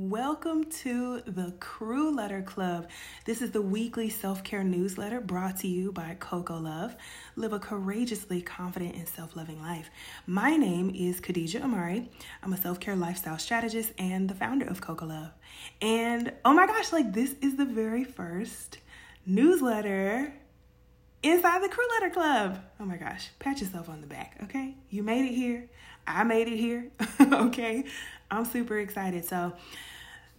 Welcome to the Crew Letter Club. This is the weekly self care newsletter brought to you by Coco Love. Live a courageously confident and self loving life. My name is Kahdija Imari. I'm a self care lifestyle strategist and the founder of Coco Love. And oh my gosh, like this is the very first newsletter inside the Crew Letter Club. Oh my gosh, pat yourself on the back, okay? You made it here. I made it here, okay? I'm super excited. So,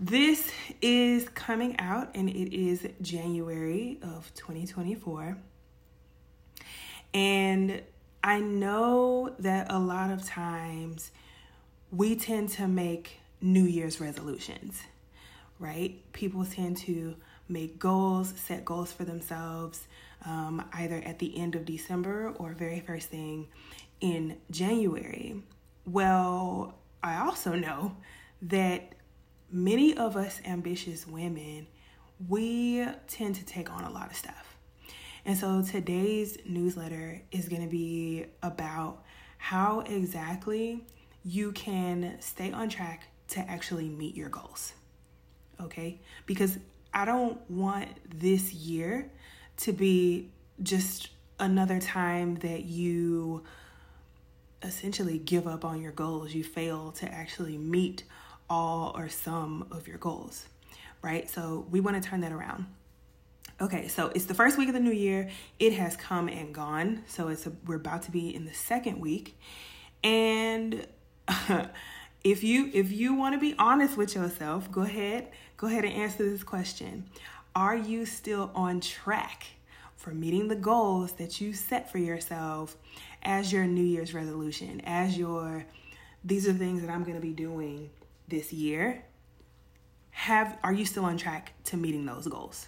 this is coming out and it is January of 2024. And I know that a lot of times we tend to make New Year's resolutions, right? People tend to make goals, set goals for themselves, um, either at the end of December or very first thing in January. Well, I also know that many of us ambitious women, we tend to take on a lot of stuff. And so today's newsletter is going to be about how exactly you can stay on track to actually meet your goals. Okay? Because I don't want this year to be just another time that you essentially give up on your goals. You fail to actually meet all or some of your goals, right? So we want to turn that around. Okay, so it's the first week of the new year. It has come and gone. So it's a, we're about to be in the second week. And if you if you want to be honest with yourself, go ahead, go ahead and answer this question. Are you still on track for meeting the goals that you set for yourself as your New Year's resolution, as your these are things that I'm going to be doing this year have are you still on track to meeting those goals?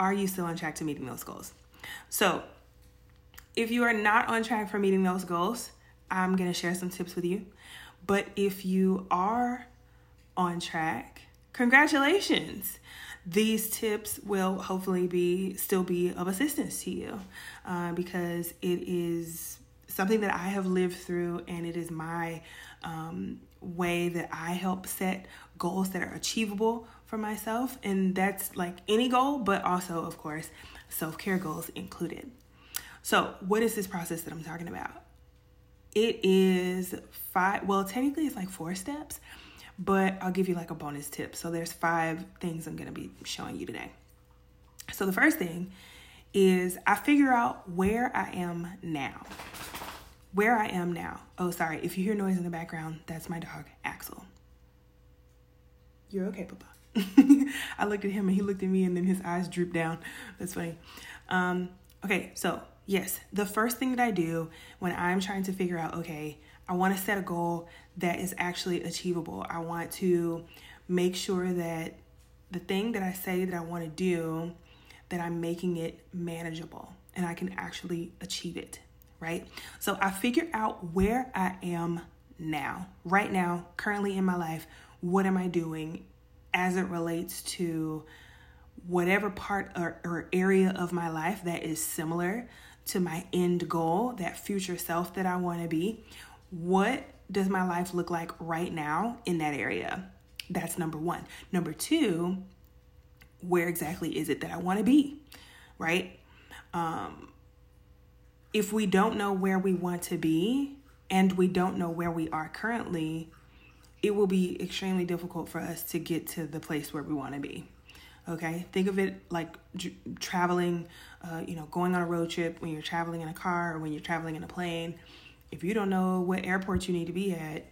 Are you still on track to meeting those goals? So if you are not on track for meeting those goals i'm going to share some tips with you. But if you are on track congratulations these tips will hopefully be still be of assistance to you uh, because it is something that i have lived through and it is my um, way that I help set goals that are achievable for myself. And that's like any goal, but also, of course, self care goals included. So, what is this process that I'm talking about? It is five, well, technically it's like four steps, but I'll give you like a bonus tip. So, there's five things I'm going to be showing you today. So, the first thing is I figure out where I am now where I am now. Oh, sorry. If you hear noise in the background, that's my dog, Axel. You're okay, Papa. I looked at him and he looked at me and then his eyes drooped down. That's funny. Um, okay, so yes, the first thing that I do when I'm trying to figure out, okay, I want to set a goal that is actually achievable. I want to make sure that the thing that I say that I want to do, that I'm making it manageable and I can actually achieve it right? So I figure out where I am now, right now, currently in my life. What am I doing as it relates to whatever part or, or area of my life that is similar to my end goal, that future self that I want to be? What does my life look like right now in that area? That's number one. Number two, where exactly is it that I want to be? Right? Um, if we don't know where we want to be and we don't know where we are currently, it will be extremely difficult for us to get to the place where we want to be. Okay, think of it like traveling, uh, you know, going on a road trip when you're traveling in a car or when you're traveling in a plane. If you don't know what airport you need to be at,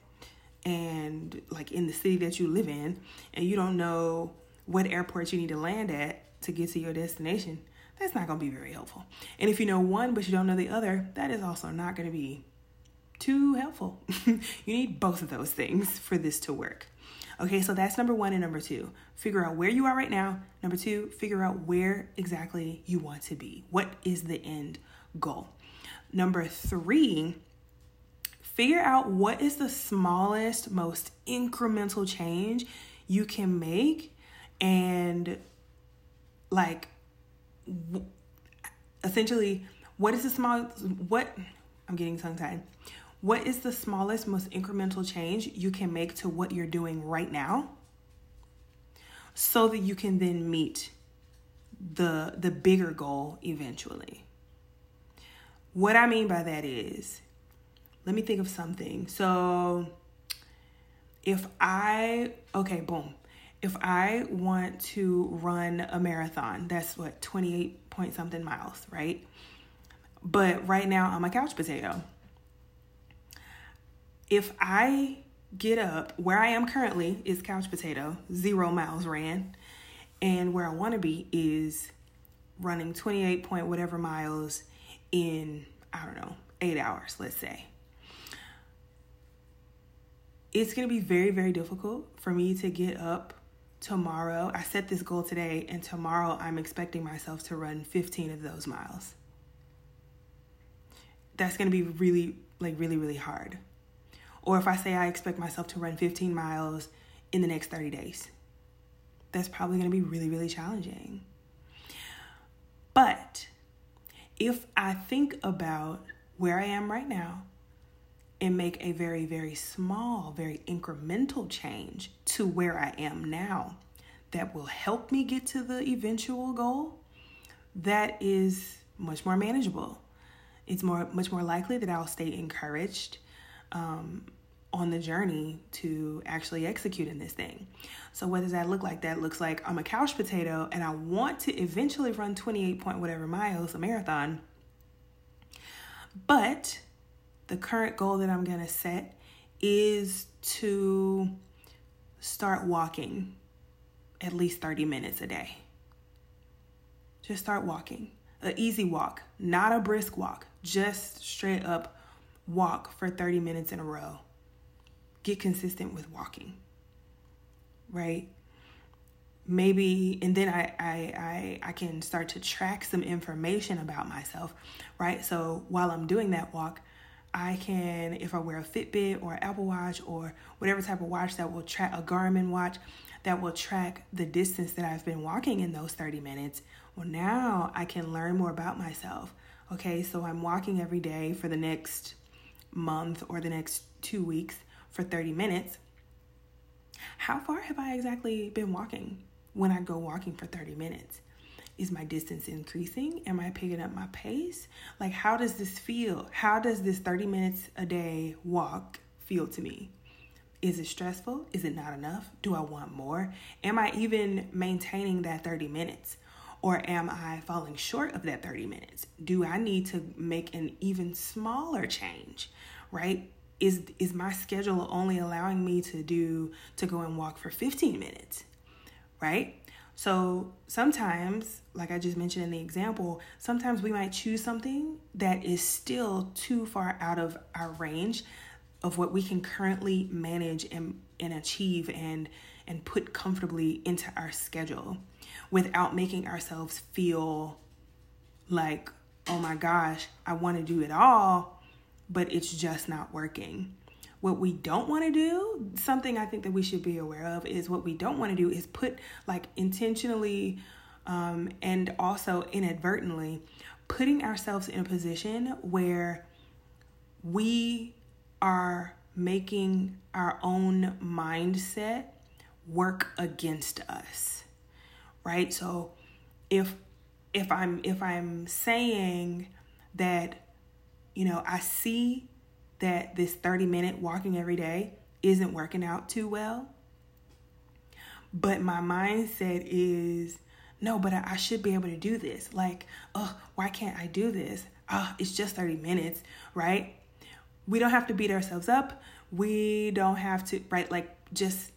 and like in the city that you live in, and you don't know what airport you need to land at to get to your destination, that's not going to be very helpful. And if you know one but you don't know the other, that is also not going to be too helpful. you need both of those things for this to work. Okay, so that's number one and number two. Figure out where you are right now. Number two, figure out where exactly you want to be. What is the end goal? Number three, figure out what is the smallest, most incremental change you can make and like essentially what is the small what I'm getting tongue tied. what is the smallest, most incremental change you can make to what you're doing right now so that you can then meet the the bigger goal eventually. What I mean by that is let me think of something. So if I okay, boom. If I want to run a marathon, that's what 28 point something miles, right? But right now I'm a couch potato. If I get up where I am currently is couch potato, zero miles ran, and where I want to be is running 28 point whatever miles in, I don't know, eight hours, let's say. It's going to be very, very difficult for me to get up tomorrow. I set this goal today, and tomorrow I'm expecting myself to run 15 of those miles. That's going to be really, like, really, really hard. Or if I say I expect myself to run 15 miles in the next 30 days, that's probably going to be really, really challenging. But if I think about where I am right now and make a very, very small, very incremental change to where I am now that will help me get to the eventual goal, that is much more manageable. It's more, much more likely that I'll stay encouraged um, on the journey to actually executing this thing. So what does that look like? That looks like I'm a couch potato and I want to eventually run 28 point whatever miles, a marathon. But the current goal that I'm going to set is to start walking at least 30 minutes a day. Just start walking. An easy walk, not a brisk walk, just straight up walk for 30 minutes in a row get consistent with walking right maybe and then I, I i i can start to track some information about myself right so while i'm doing that walk i can if i wear a fitbit or apple watch or whatever type of watch that will track a garmin watch that will track the distance that i've been walking in those 30 minutes well now i can learn more about myself okay so i'm walking every day for the next month or the next two weeks for 30 minutes, how far have I exactly been walking when I go walking for 30 minutes? Is my distance increasing? Am I picking up my pace? Like, how does this feel? How does this 30 minutes a day walk feel to me? Is it stressful? Is it not enough? Do I want more? Am I even maintaining that 30 minutes? Or am I falling short of that 30 minutes? Do I need to make an even smaller change, right? is is my schedule only allowing me to do to go and walk for 15 minutes right so sometimes like i just mentioned in the example sometimes we might choose something that is still too far out of our range of what we can currently manage and, and achieve and and put comfortably into our schedule without making ourselves feel like oh my gosh i want to do it all but it's just not working. What we don't want to do, something I think that we should be aware of, is what we don't want to do is put like intentionally um, and also inadvertently putting ourselves in a position where we are making our own mindset work against us right? So if if i'm if i'm saying that you know, I see that this 30 minute walking every day isn't working out too well. But my mindset is, no, but I, should be able to do this. Like, oh, why can't I do this? Oh, it's just 30 minutes, right? We don't have to beat ourselves up. We don't have to, right? Like, just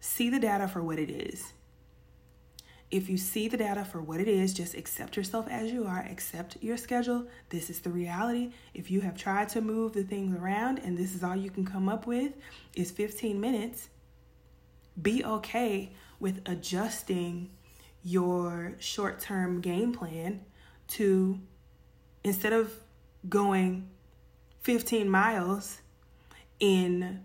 see the data for what it is. If you see the data for what it is, just accept yourself as you are, accept your schedule. This is the reality. If you have tried to move the things around and this is all you can come up with is 15 minutes, be okay with adjusting your short term game plan to instead of going 15 miles in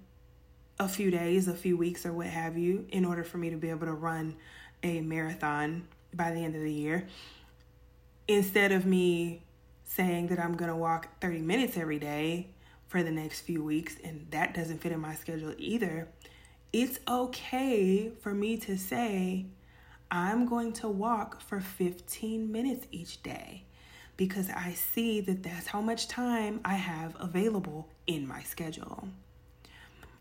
a few days, a few weeks, or what have you, in order for me to be able to run a marathon by the end of the year. Instead of me saying that I'm going to walk 30 minutes every day for the next few weeks and that doesn't fit in my schedule either, it's okay for me to say, I'm going to walk for 15 minutes each day because I see that that's how much time I have available in my schedule.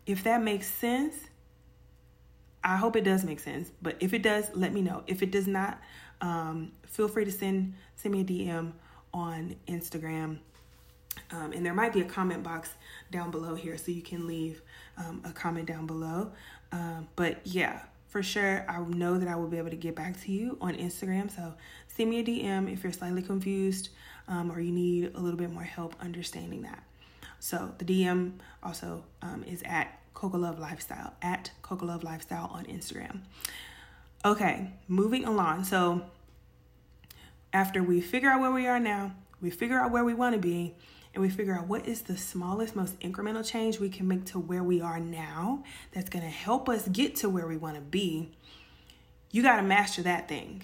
If that makes sense, I hope it does make sense. But if it does, let me know. If it does not, um, feel free to send send me a DM on Instagram. Um, and there might be a comment box down below here, so you can leave um, a comment down below. Um, but yeah, for sure, I know that I will be able to get back to you on Instagram. So send me a DM if you're slightly confused um, or you need a little bit more help understanding that. So the DM also um, is at Coco Love Lifestyle, at Coco Love Lifestyle on Instagram. Okay, moving along. So after we figure out where we are now, we figure out where we want to be, and we figure out what is the smallest, most incremental change we can make to where we are now that's going to help us get to where we want to be, you got to master that thing.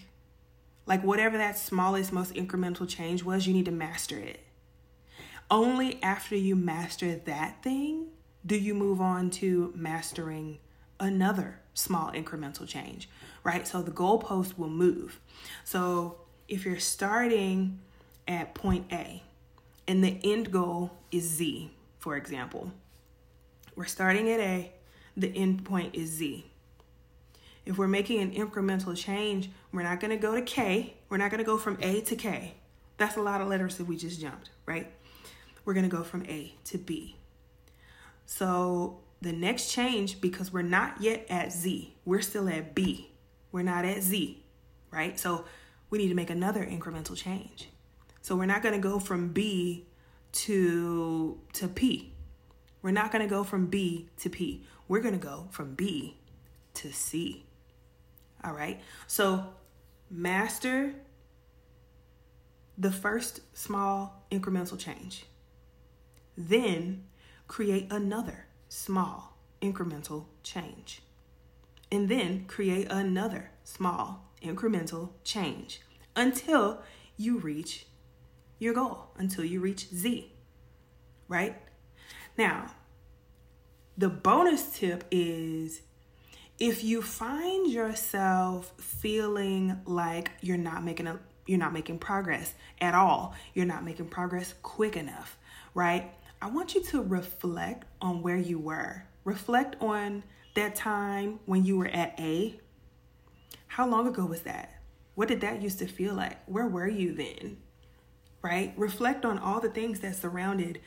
Like, whatever that smallest, most incremental change was, you need to master it. Only after you master that thing do you move on to mastering another small incremental change, right? So the goalpost will move. So if you're starting at point A and the end goal is Z, for example, we're starting at A, the end point is Z. If we're making an incremental change, we're not going to go to K. We're not going to go from A to K. That's a lot of letters that we just jumped, right? We're going to go from A to B. So the next change, because we're not yet at Z, we're still at B. We're not at Z, right? So we need to make another incremental change. So we're not going to go from B to to P. We're not going to go from B to P. We're going to go from B to C. All right? So master the first small incremental change. Then create another small incremental change. And then create another small incremental change until you reach your goal, until you reach Z, right? Now, the bonus tip is if you find yourself feeling like you're not making a you're not making progress at all, you're not making progress quick enough, right? I want you to reflect on where you were. Reflect on that time when you were at A. How long ago was that? What did that used to feel like? Where were you then? Right? Reflect on all the things that surrounded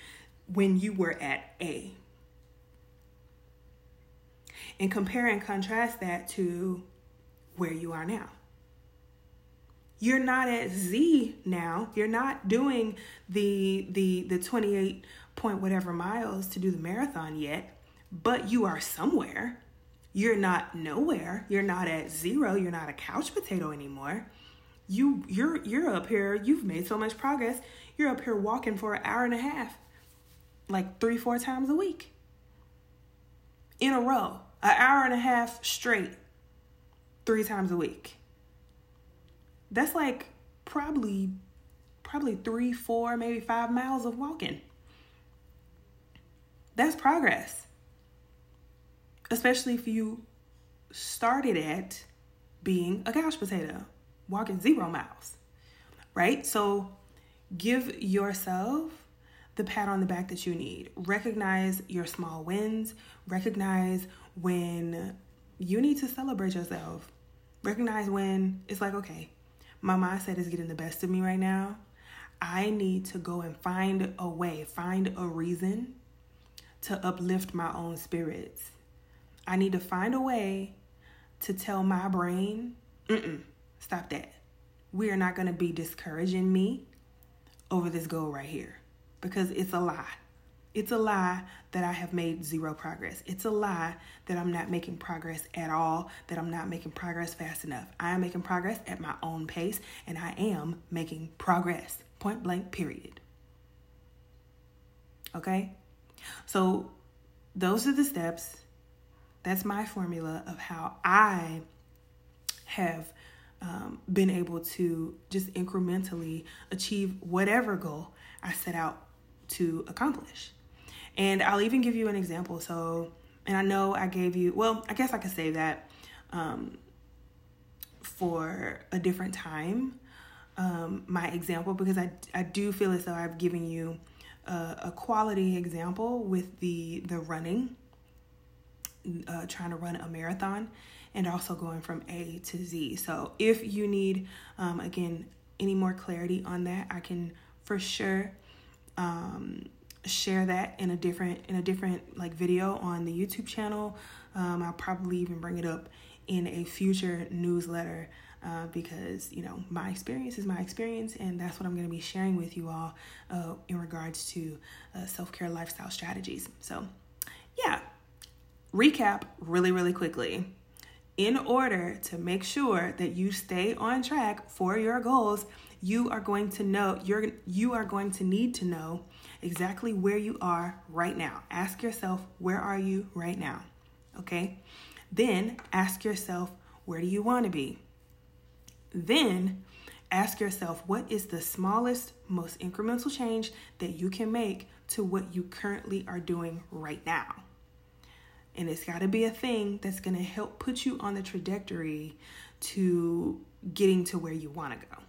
when you were at A. And compare and contrast that to where you are now. You're not at Z now. You're not doing the the the 28 point whatever miles to do the marathon yet, but you are somewhere. You're not nowhere. You're not at zero. You're not a couch potato anymore. You you're you're up here. You've made so much progress. You're up here walking for an hour and a half, like three four times a week, in a row, an hour and a half straight, three times a week. That's like probably probably three, four, maybe five miles of walking. That's progress. Especially if you started at being a couch potato, walking zero miles, right? So give yourself the pat on the back that you need. Recognize your small wins. Recognize when you need to celebrate yourself. Recognize when it's like, okay, my mindset is getting the best of me right now. I need to go and find a way, find a reason to uplift my own spirits. I need to find a way to tell my brain, stop that. We are not going to be discouraging me over this goal right here because it's a lie. It's a lie that I have made zero progress. It's a lie that I'm not making progress at all, that I'm not making progress fast enough. I am making progress at my own pace, and I am making progress. Point blank, period. Okay? So, those are the steps. That's my formula of how I have um, been able to just incrementally achieve whatever goal I set out to accomplish. And I'll even give you an example. So, and I know I gave you, well, I guess I could say that um, for a different time, um, my example, because I, I do feel as though I've given you a, quality example with the, the running, uh, trying to run a marathon and also going from A to Z. So if you need, um, again, any more clarity on that, I can for sure um, share that in a different in a different like video on the YouTube channel. Um, I'll probably even bring it up in a future newsletter uh, because you know my experience is my experience, and that's what I'm going to be sharing with you all uh, in regards to uh, self care lifestyle strategies. So, yeah, recap really really quickly in order to make sure that you stay on track for your goals, you are going to know you're you are going to need to know exactly where you are right now. Ask yourself, where are you right now? Okay? Then ask yourself, where do you want to be? Then ask yourself, what is the smallest, most incremental change that you can make to what you currently are doing right now? And it's got to be a thing that's going to help put you on the trajectory to getting to where you want to go.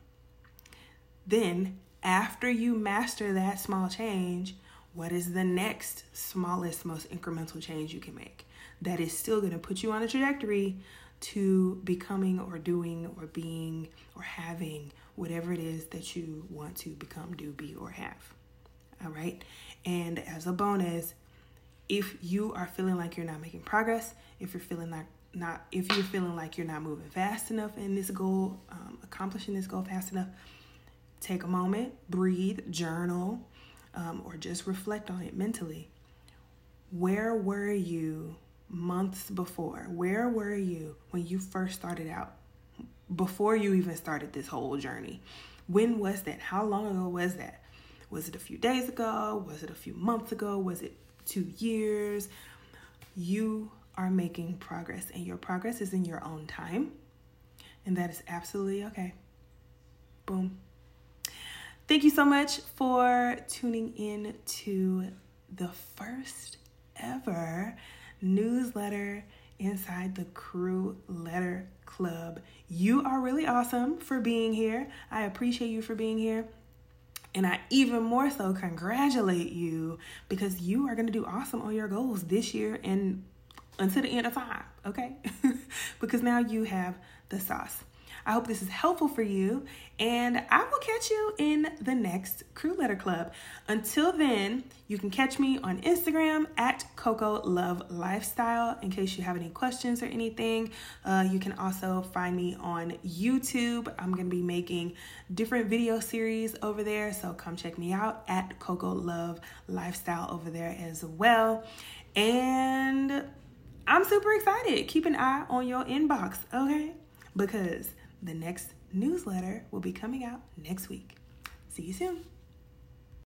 Then, after you master that small change, what is the next smallest, most incremental change you can make that is still going to put you on a trajectory to becoming or doing or being or having whatever it is that you want to become, do, be, or have? All right. And as a bonus, if you are feeling like you're not making progress, if you're feeling like not, if you're feeling like you're not moving fast enough in this goal, um, accomplishing this goal fast enough, take a moment, breathe, journal, um, or just reflect on it mentally. Where were you months before? Where were you when you first started out? Before you even started this whole journey? When was that? How long ago was that? Was it a few days ago? Was it a few months ago? Was it two years, you are making progress, and your progress is in your own time, and that is absolutely okay. Boom. Thank you so much for tuning in to the first ever newsletter inside the Crew Letter Club. You are really awesome for being here. I appreciate you for being here. And I even more so congratulate you because you are going to do awesome on your goals this year and until the end of time, okay? because now you have the sauce. I hope this is helpful for you, and I will catch you in the next Crew Letter Club. Until then, you can catch me on Instagram at Coco Love Lifestyle in case you have any questions or anything. Uh, you can also find me on YouTube. I'm going to be making different video series over there, so come check me out at Coco Love Lifestyle over there as well. And I'm super excited. Keep an eye on your inbox, okay? Because the next newsletter will be coming out next week. See you soon.